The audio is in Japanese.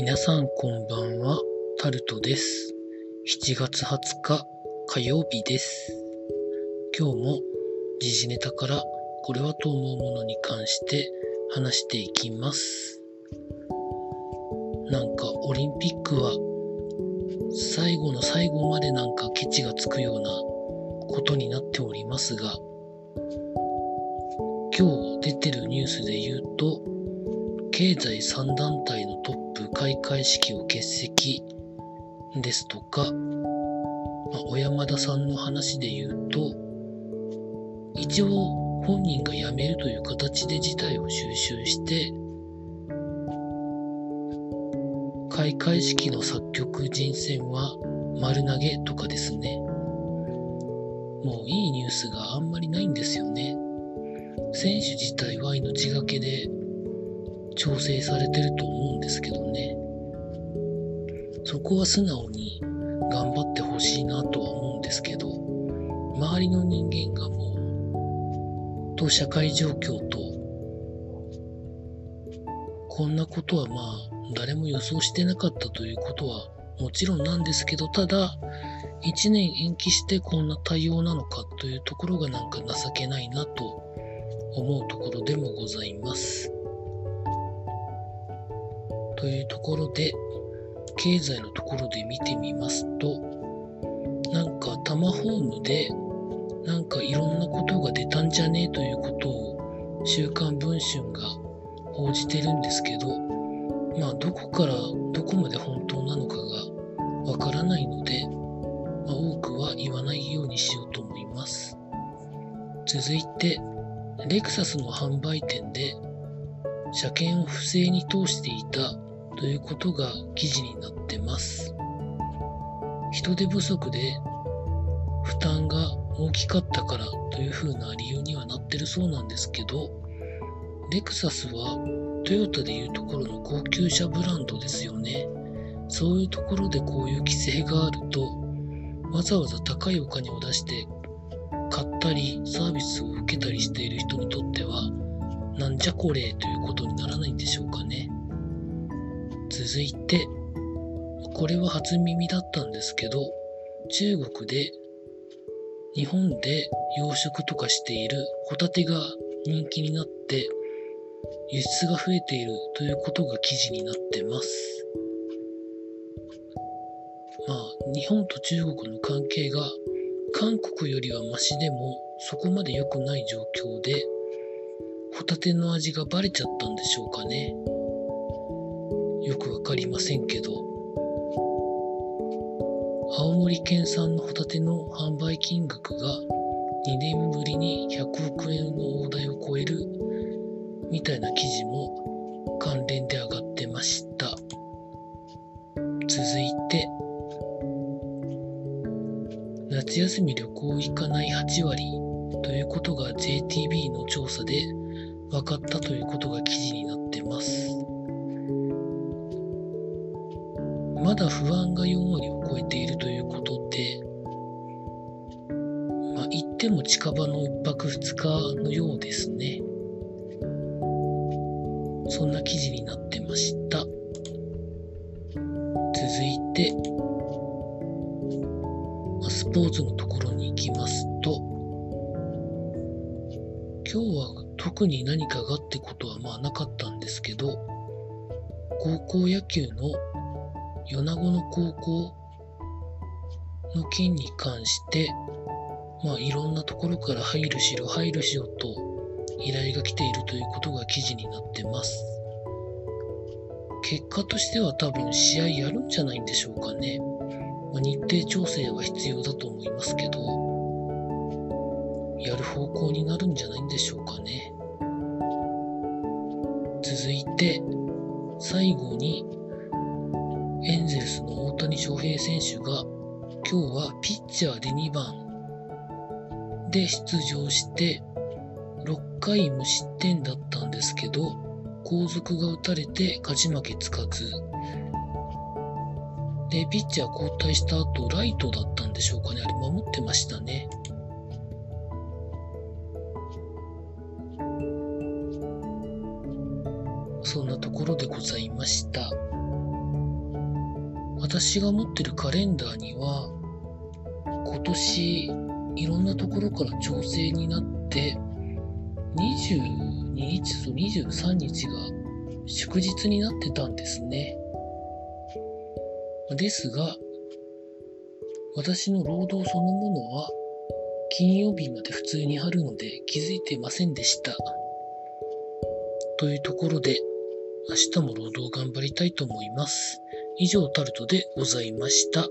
皆さんこんばんは、タルトです。7月20日火曜日です。今日も時事ネタからこれはと思うものに関して話していきます。なんかオリンピックは最後の最後までなんかケチがつくようなことになっておりますが、今日出てるニュースで言うと、経済3団体のトップ開会式を欠席ですとか、まあ、小山田さんの話で言うと、一応本人が辞めるという形で事態を収集して、開会式の作曲人選は丸投げとかですね。もういいニュースがあんまりないんですよね。選手自体は命がけで調整されてると思うんですけどね。そこは素直に頑張ってほしいなとは思うんですけど、周りの人間がもう、と社会状況と、こんなことはまあ、誰も予想してなかったということはもちろんなんですけど、ただ、1年延期してこんな対応なのかというところがなんか情けないなと思うところでもございます。というところで、経済のところで見てみますと、なんかタマホームで、なんかいろんなことが出たんじゃねえということを、週刊文春が報じてるんですけど、まあどこからどこまで本当なのかがわからないので、まあ、多くは言わないようにしようと思います。続いて、レクサスの販売店で車検を不正に通していたということが記事になってます。人手不足で負担が大きかったからというふうな理由にはなってるそうなんですけど、レクサスはトヨタでいうところの高級車ブランドですよね。そういうところでこういう規制があると、わざわざ高いお金を出して買ったりサービスを受けたりしている人にとっては、なんじゃこれということにならないんでしょう。続いて、これは初耳だったんですけど、中国で日本で養殖とかしているホタテが人気になって輸出が増えているということが記事になってます。まあ、日本と中国の関係が韓国よりはマシでもそこまで良くない状況で、ホタテの味がバレちゃったんでしょうかね。よくわかりませんけど、青森県産のホタテの販売金額が2年ぶりに100億円の大台を超えるみたいな記事も関連で上がってました。続いて、夏休み旅行行かない8割ということが JTB の調査で分かったということが記事になってます。まだ不安が4割を超えているということで、まあ、言っても近場の1泊2日のようですね。そんな記事になってました。続いて、スポーツのところに行きますと、今日は特に何かがってことはまあなかったんですけど、高校野球の米子の高校の件に関して、まあいろんなところから入るしろ入るしろと依頼が来ているということが記事になってます。結果としては多分試合やるんじゃないんでしょうかね。まあ、日程調整は必要だと思いますけど、やる方向になるんじゃないんでしょうかね。続いて、最後に、選手が、今日はピッチャーで2番で出場して、6回無失点だったんですけど、後続が打たれて勝ち負けつかず、で、ピッチャー交代した後、ライトだったんでしょうかね。あれ、守ってましたね。そんなところでございました。私が持ってるカレンダーには、今年いろんなところから調整になって、22日と23日が祝日になってたんですね。ですが、私の労働そのものは金曜日まで普通に貼るので気づいてませんでした。というところで、明日も労働頑張りたいと思います。以上タルトでございました。